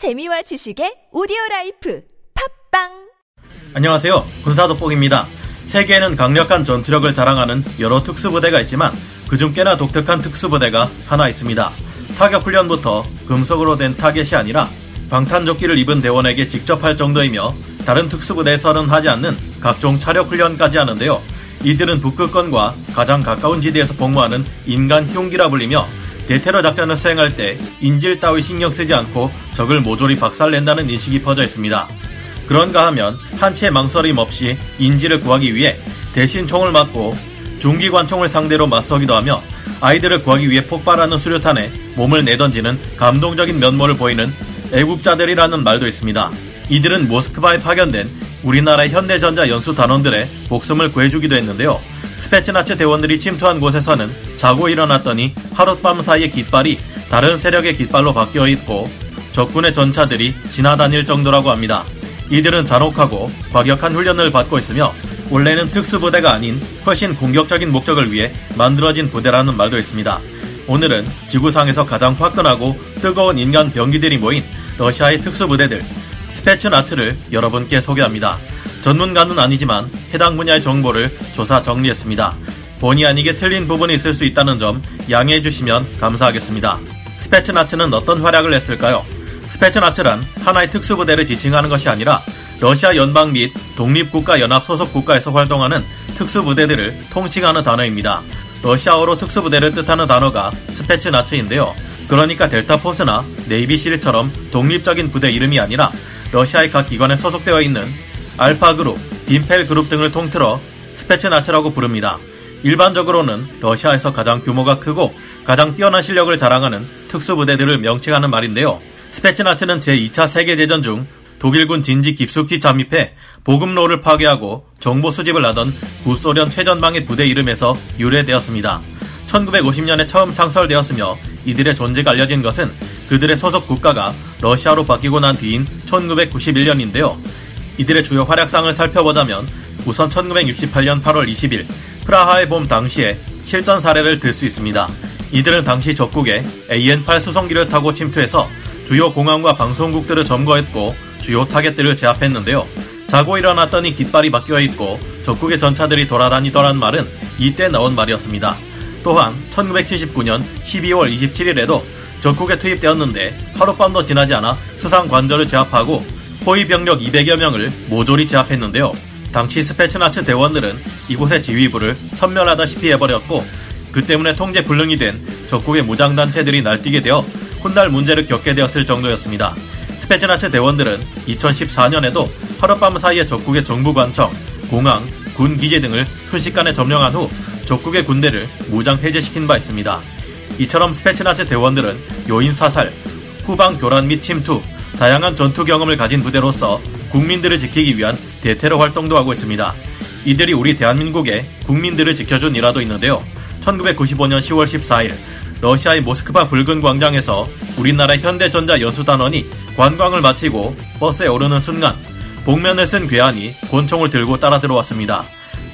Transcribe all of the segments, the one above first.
재미와 지식의 오디오 라이프 팟빵 안녕하세요. 군사 돋보기입니다. 세계에는 강력한 전투력을 자랑하는 여러 특수부대가 있지만 그중 꽤나 독특한 특수부대가 하나 있습니다. 사격 훈련부터 금속으로 된 타겟이 아니라 방탄조끼를 입은 대원에게 직접 할 정도이며 다른 특수부대에서는 하지 않는 각종 차력 훈련까지 하는데요. 이들은 북극권과 가장 가까운 지대에서 복무하는 인간 흉기라 불리며 대테러 작전을 수행할 때 인질 따위 신경 쓰지 않고 적을 모조리 박살낸다는 인식이 퍼져 있습니다. 그런가 하면 한치의 망설임 없이 인지를 구하기 위해 대신 총을 맞고 중기관총을 상대로 맞서기도 하며 아이들을 구하기 위해 폭발하는 수류탄에 몸을 내던지는 감동적인 면모를 보이는 애국자들이라는 말도 있습니다. 이들은 모스크바에 파견된 우리나라의 현대전자 연수 단원들의 목숨을 구해주기도 했는데요. 스페츠나츠 대원들이 침투한 곳에서는 자고 일어났더니 하룻밤 사이에 깃발이 다른 세력의 깃발로 바뀌어 있고 적군의 전차들이 지나다닐 정도라고 합니다. 이들은 잔혹하고 과격한 훈련을 받고 있으며 원래는 특수부대가 아닌 훨씬 공격적인 목적을 위해 만들어진 부대라는 말도 있습니다. 오늘은 지구상에서 가장 화끈하고 뜨거운 인간 병기들이 모인 러시아의 특수부대들 스페츠나츠를 여러분께 소개합니다. 전문가는 아니지만 해당 분야의 정보를 조사 정리했습니다. 본의 아니게 틀린 부분이 있을 수 있다는 점 양해해 주시면 감사하겠습니다. 스페츠나츠는 어떤 활약을 했을까요? 스페츠나츠란 하나의 특수부대를 지칭하는 것이 아니라 러시아 연방 및 독립국가 연합 소속 국가에서 활동하는 특수부대들을 통칭하는 단어입니다. 러시아어로 특수부대를 뜻하는 단어가 스페츠나츠인데요. 그러니까 델타포스나 네이비실처럼 독립적인 부대 이름이 아니라 러시아의 각 기관에 소속되어 있는 알파그룹, 빈펠그룹 등을 통틀어 스페츠나츠라고 부릅니다. 일반적으로는 러시아에서 가장 규모가 크고 가장 뛰어난 실력을 자랑하는 특수부대들을 명칭하는 말인데요. 스페츠나츠는 제2차 세계대전 중 독일군 진지 깊숙이 잠입해 보급로를 파괴하고 정보 수집을 하던 구소련 최전방의 부대 이름에서 유래되었습니다. 1950년에 처음 창설되었으며 이들의 존재가 알려진 것은 그들의 소속 국가가 러시아로 바뀌고 난 뒤인 1991년인데요. 이들의 주요 활약상을 살펴보자면 우선 1968년 8월 20일 프라하의 봄 당시에 실전 사례를 들 수 있습니다. 이들은 당시 적국에 AN-8 수송기를 타고 침투해서 주요 공항과 방송국들을 점거했고 주요 타겟들을 제압했는데요. 자고 일어났더니 깃발이 바뀌어 있고 적국의 전차들이 돌아다니더란 말은 이때 나온 말이었습니다. 또한 1979년 12월 27일에도 적국에 투입되었는데 하룻밤도 지나지 않아 수상 관절을 제압하고 호위 병력 200여 명을 모조리 제압했는데요. 당시 스페츠나츠 대원들은 이곳의 지휘부를 선멸하다시피 해버렸고 그 때문에 통제 불능이 된 적국의 무장단체들이 날뛰게 되어 훗날 문제를 겪게 되었을 정도였습니다. 스페츠나츠 대원들은 2014년에도 하룻밤 사이에 적국의 정부 관청, 공항, 군 기지 등을 순식간에 점령한 후 적국의 군대를 무장 해제시킨 바 있습니다. 이처럼 스페츠나츠 대원들은 요인 사살, 후방 교란 및 침투, 다양한 전투 경험을 가진 부대로서 국민들을 지키기 위한 대테러 활동도 하고 있습니다. 이들이 우리 대한민국의 국민들을 지켜준 일화도 있는데요. 1995년 10월 14일 러시아의 모스크바 붉은 광장에서 우리나라 현대전자 연수단원이 관광을 마치고 버스에 오르는 순간 복면을 쓴 괴한이 권총을 들고 따라 들어왔습니다.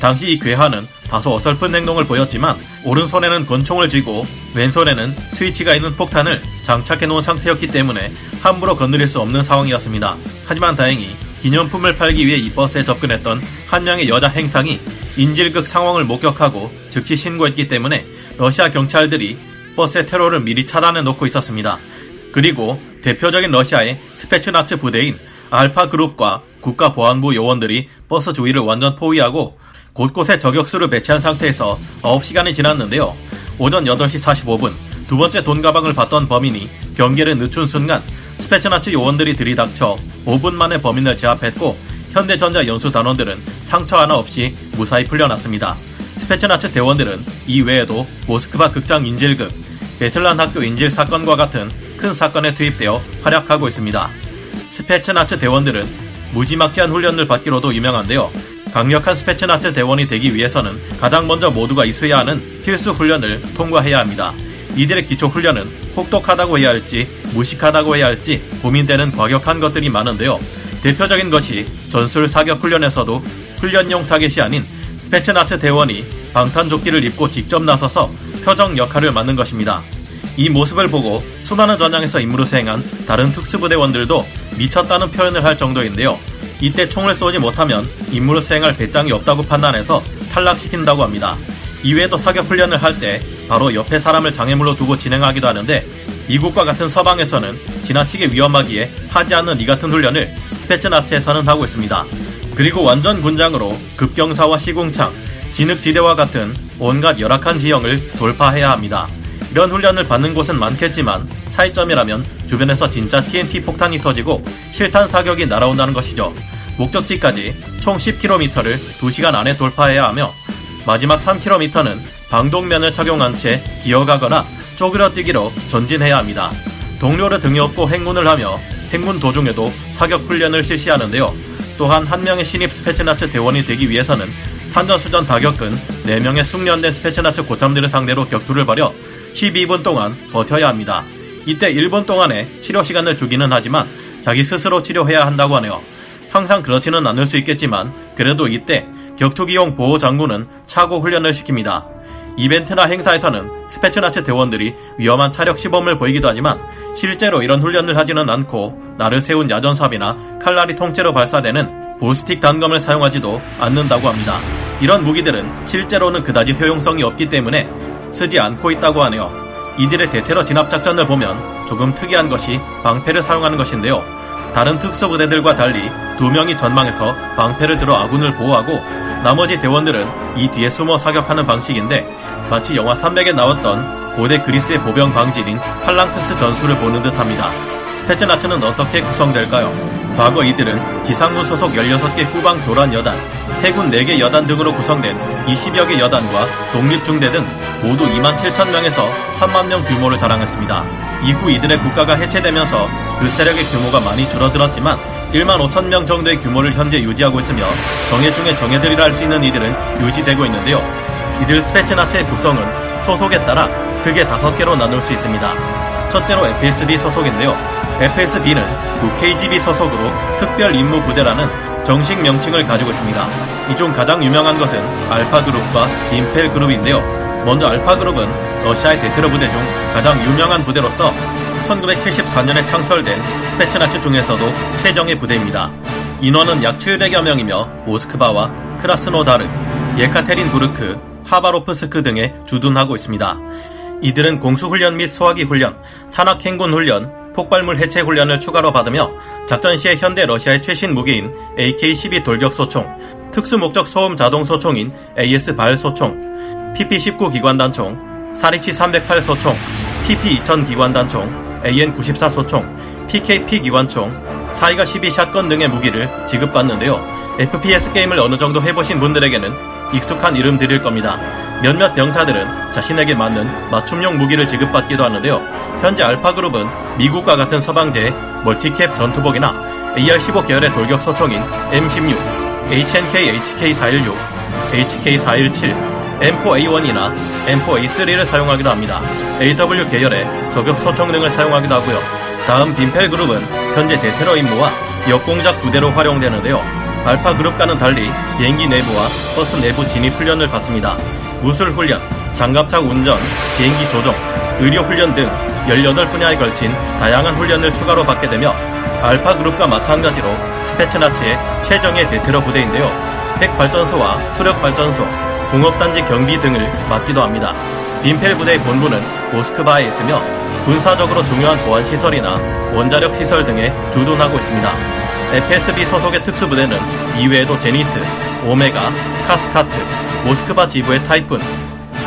당시 이 괴한은 다소 어설픈 행동을 보였지만 오른손에는 권총을 쥐고 왼손에는 스위치가 있는 폭탄을 장착해 놓은 상태였기 때문에 함부로 건드릴 수 없는 상황이었습니다. 하지만 다행히 기념품을 팔기 위해 이 버스에 접근했던 한 명의 여자 행상이 인질극 상황을 목격하고 즉시 신고했기 때문에 러시아 경찰들이 버스의 테러를 미리 차단해 놓고 있었습니다. 그리고 대표적인 러시아의 스페츠나츠 부대인 알파 그룹과 국가보안부 요원들이 버스 주위를 완전 포위하고 곳곳에 저격수를 배치한 상태에서 9시간이 지났는데요. 오전 8시 45분 두 번째 돈 가방을 받던 범인이 경계를 늦춘 순간 스페츠나츠 요원들이 들이닥쳐 5분 만에 범인을 제압했고 현대전자 연수 단원들은 상처 하나 없이 무사히 풀려났습니다. 스페츠나츠 대원들은 이 외에도 모스크바 극장 인질극, 베슬란 학교 인질 사건과 같은 큰 사건에 투입되어 활약하고 있습니다. 스페츠나츠 대원들은 무지막지한 훈련을 받기로도 유명한데요. 강력한 스페츠나츠 대원이 되기 위해서는 가장 먼저 모두가 이수해야 하는 필수 훈련을 통과해야 합니다. 이들의 기초 훈련은 혹독하다고 해야 할지 무식하다고 해야 할지 고민되는 과격한 것들이 많은데요. 대표적인 것이 전술 사격 훈련에서도 훈련용 타겟이 아닌 스페츠나츠 대원이 방탄조끼를 입고 직접 나서서 표정 역할을 맡는 것입니다. 이 모습을 보고 수많은 전장에서 임무를 수행한 다른 특수부대원들도 미쳤다는 표현을 할 정도인데요. 이때 총을 쏘지 못하면 임무를 수행할 배짱이 없다고 판단해서 탈락시킨다고 합니다. 이외에도 사격 훈련을 할 때 바로 옆에 사람을 장애물로 두고 진행하기도 하는데 미국과 같은 서방에서는 지나치게 위험하기에 하지 않는 이 같은 훈련을 스페츠나츠에서는 하고 있습니다. 그리고 완전 군장으로 급경사와 시궁창, 진흙지대와 같은 온갖 열악한 지형을 돌파해야 합니다. 이런 훈련을 받는 곳은 많겠지만 차이점이라면 주변에서 진짜 TNT 폭탄이 터지고 실탄 사격이 날아온다는 것이죠. 목적지까지 총 10km를 2시간 안에 돌파해야 하며 마지막 3km는 방독면을 착용한 채 기어가거나 쪼그려뛰기로 전진해야 합니다. 동료를 등에 업고 행군을 하며 행군 도중에도 사격 훈련을 실시하는데요. 또한 한 명의 신입 스페츠나츠 대원이 되기 위해서는 산전수전 다 겪은 4명의 숙련된 스페츠나츠 고참들을 상대로 격투를 벌여 12분 동안 버텨야 합니다. 이때 1분 동안의 치료 시간을 주기는 하지만 자기 스스로 치료해야 한다고 하네요. 항상 그렇지는 않을 수 있겠지만 그래도 이때 격투기용 보호 장구는 차고 훈련을 시킵니다. 이벤트나 행사에서는 스페츠나츠 대원들이 위험한 차력 시범을 보이기도 하지만 실제로 이런 훈련을 하지는 않고 나를 세운 야전삽이나 칼날이 통째로 발사되는 볼스틱 단검을 사용하지도 않는다고 합니다. 이런 무기들은 실제로는 그다지 효용성이 없기 때문에 쓰지 않고 있다고 하네요. 이들의 대테러 진압 작전을 보면 조금 특이한 것이 방패를 사용하는 것인데요. 다른 특수부대들과 달리 두 명이 전망해서 방패를 들어 아군을 보호하고 나머지 대원들은 이 뒤에 숨어 사격하는 방식인데 마치 영화 300에 나왔던 고대 그리스의 보병 방질인 팔랑크스 전술을 보는 듯합니다. 스페츠나츠는 어떻게 구성될까요? 과거 이들은 지상군 소속 16개 후방 교란 여단, 해군 4개 여단 등으로 구성된 20여 개 여단과 독립중대 등 모두 2만 7천 명에서 3만 명 규모를 자랑했습니다. 이후 이들의 국가가 해체되면서 그 세력의 규모가 많이 줄어들었지만 1만 5천 명 정도의 규모를 현재 유지하고 있으며 정예 중에 정예들이라 할 수 있는 이들은 유지되고 있는데요. 이들 스페츠나츠의 구성은 소속에 따라 크게 다섯 개로 나눌 수 있습니다. 첫째로 FSB 소속인데요. FSB는 구 KGB 소속으로 특별 임무 부대라는 정식 명칭을 가지고 있습니다. 이 중 가장 유명한 것은 알파그룹과 빈펠 그룹인데요. 먼저 알파그룹은 러시아의 대테러 부대 중 가장 유명한 부대로서 1974년에 창설된 스페츠나츠 중에서도 최정예 부대입니다. 인원은 약 700여 명이며 모스크바와 크라스노다르, 예카테린부르크, 하바로프스크 등에 주둔하고 있습니다. 이들은 공수훈련 및 소화기 훈련, 산악행군 훈련, 폭발물 해체 훈련을 추가로 받으며 작전 시에 현대 러시아의 최신 무기인 AK-12 돌격 소총, 특수 목적 소음 자동 소총인 AS 발 소총, PP-19 기관단총, 사리치 308 소총, PP-2000 기관단총, AN-94 소총, PKP 기관총, 사이가 12 샷건 등의 무기를 지급받는데요. FPS 게임을 어느 정도 해보신 분들에게는 익숙한 이름 드릴 겁니다. 몇몇 병사들은 자신에게 맞는 맞춤용 무기를 지급받기도 하는데요. 현재 알파그룹은 미국과 같은 서방제의 멀티캡 전투복이나 AR-15 계열의 돌격 소총인 M16, HNK HK416, HK417, M4A1이나 M4A3를 사용하기도 합니다. AW 계열의 저격 소총 등을 사용하기도 하고요. 다음 빈펠 그룹은 현재 대테러 임무와 역공작 부대로 활용되는데요. 알파 그룹과는 달리 비행기 내부와 버스 내부 진입 훈련을 받습니다. 무술 훈련, 장갑차 운전, 비행기 조종, 의료 훈련 등 18분야에 걸친 다양한 훈련을 추가로 받게 되며 알파 그룹과 마찬가지로 스페츠나츠의 최정예 대테러 부대인데요. 핵발전소와 수력발전소, 공업단지 경비 등을 맡기도 합니다. 빈펠 부대의 본부는 모스크바에 있으며 군사적으로 중요한 보안시설이나 원자력 시설 등에 주둔하고 있습니다. FSB 소속의 특수부대는 이외에도 제니트, 오메가, 카스카트, 모스크바 지부의 타이푼,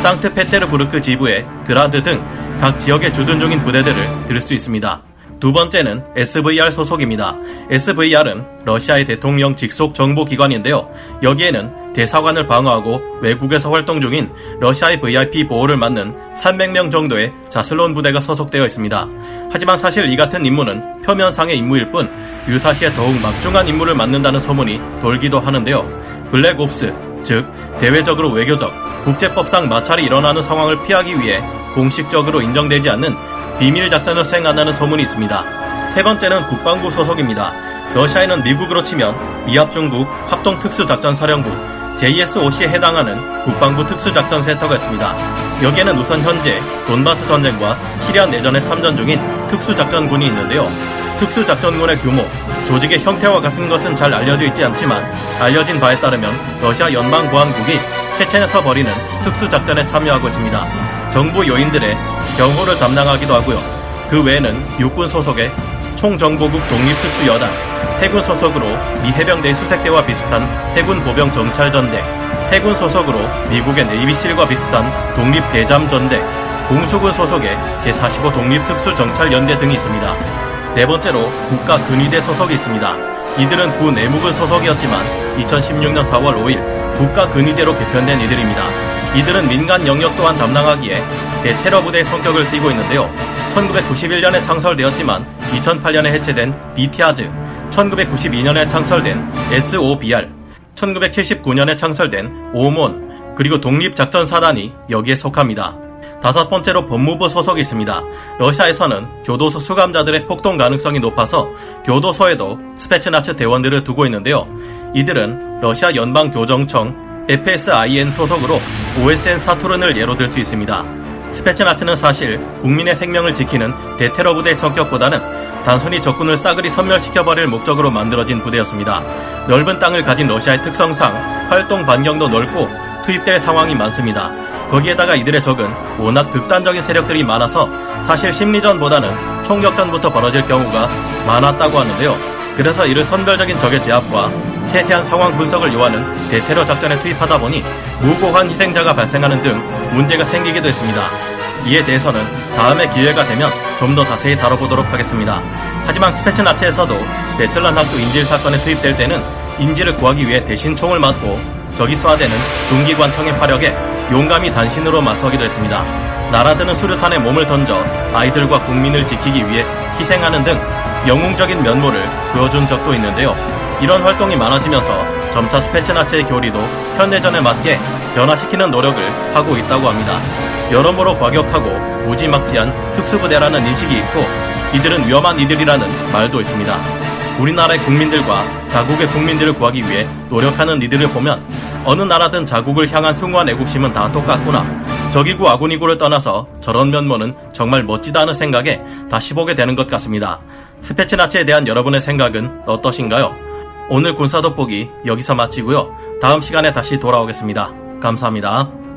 상트페테르부르크 지부의 그라드 등 각 지역에 주둔 중인 부대들을 들수 있습니다. 두 번째는 SVR 소속입니다. SVR은 러시아의 대통령 직속 정보기관인데요. 여기에는 대사관을 방어하고 외국에서 활동 중인 러시아의 VIP 보호를 맡는 300명 정도의 자슬론 부대가 소속되어 있습니다. 하지만 사실 이 같은 임무는 표면상의 임무일 뿐 유사시에 더욱 막중한 임무를 맡는다는 소문이 돌기도 하는데요. 블랙옵스, 즉 대외적으로 외교적, 국제법상 마찰이 일어나는 상황을 피하기 위해 공식적으로 인정되지 않는 비밀 작전을 수행한다는 소문이 있습니다. 세 번째는 국방부 소속입니다. 러시아에는 미국으로 치면 미합중국 합동특수작전사령부 JSOC에 해당하는 국방부 특수작전센터가 있습니다. 여기에는 우선 현재 돈바스 전쟁과 시리아 내전에 참전 중인 특수작전군이 있는데요. 특수작전군의 규모, 조직의 형태와 같은 것은 잘 알려져 있지 않지만 알려진 바에 따르면 러시아 연방보안국이 체첸에서 벌이는 특수작전에 참여하고 있습니다. 정부 요인들의 경호를 담당하기도 하고요. 그 외에는 육군 소속의 총정보국 독립특수여단, 해군 소속으로 미 해병대 수색대와 비슷한 해군 보병 정찰전대, 해군 소속으로 미국의 네이비실과 비슷한 독립대잠전대, 공수군 소속의 제45 독립특수정찰연대 등이 있습니다. 네 번째로 국가근위대 소속이 있습니다. 이들은 구 내무군 소속이었지만 2016년 4월 5일 국가근위대로 개편된 이들입니다. 이들은 민간 영역 또한 담당하기에 대테러 부대의 성격을 띠고 있는데요. 1991년에 창설되었지만 2008년에 해체된 BT아즈, 1992년에 창설된 SOBR, 1979년에 창설된 오몬, 그리고 독립작전사단이 여기에 속합니다. 다섯 번째로 법무부 소속이 있습니다. 러시아에서는 교도소 수감자들의 폭동 가능성이 높아서 교도소에도 스페츠나츠 대원들을 두고 있는데요. 이들은 러시아 연방교정청 FSIN 소속으로 OSN 사투른을 예로 들 수 있습니다. 스페츠나츠는 사실 국민의 생명을 지키는 대테러 부대의 성격보다는 단순히 적군을 싸그리 섬멸시켜버릴 목적으로 만들어진 부대였습니다. 넓은 땅을 가진 러시아의 특성상 활동 반경도 넓고 투입될 상황이 많습니다. 거기에다가 이들의 적은 워낙 극단적인 세력들이 많아서 사실 심리전보다는 총격전부터 벌어질 경우가 많았다고 하는데요. 그래서 이를 선별적인 적의 제압과 세세한 상황 분석을 요하는 대테러 작전에 투입하다 보니 무고한 희생자가 발생하는 등 문제가 생기기도 했습니다. 이에 대해서는 다음에 기회가 되면 좀 더 자세히 다뤄보도록 하겠습니다. 하지만 스페츠나체에서도 베슬란 학교 인질 사건에 투입될 때는 인질을 구하기 위해 대신 총을 맞고 적이 쏴대는 중기관청의 파력에 용감히 단신으로 맞서기도 했습니다. 나라드는 수류탄에 몸을 던져 아이들과 국민을 지키기 위해 희생하는 등 영웅적인 면모를 보여준 적도 있는데요. 이런 활동이 많아지면서 점차 스페츠나체의 교리도 현대전에 맞게 변화시키는 노력을 하고 있다고 합니다. 여러모로 과격하고 무지막지한 특수부대라는 인식이 있고 이들은 위험한 이들이라는 말도 있습니다. 우리나라의 국민들과 자국의 국민들을 구하기 위해 노력하는 이들을 보면 어느 나라든 자국을 향한 숭고한 애국심은 다 똑같구나. 적이고 아군이고를 떠나서 저런 면모는 정말 멋지다는 생각에 다시 보게 되는 것 같습니다. 스페츠나치에 대한 여러분의 생각은 어떠신가요? 오늘 군사 돋보기 여기서 마치고요. 다음 시간에 다시 돌아오겠습니다. 감사합니다.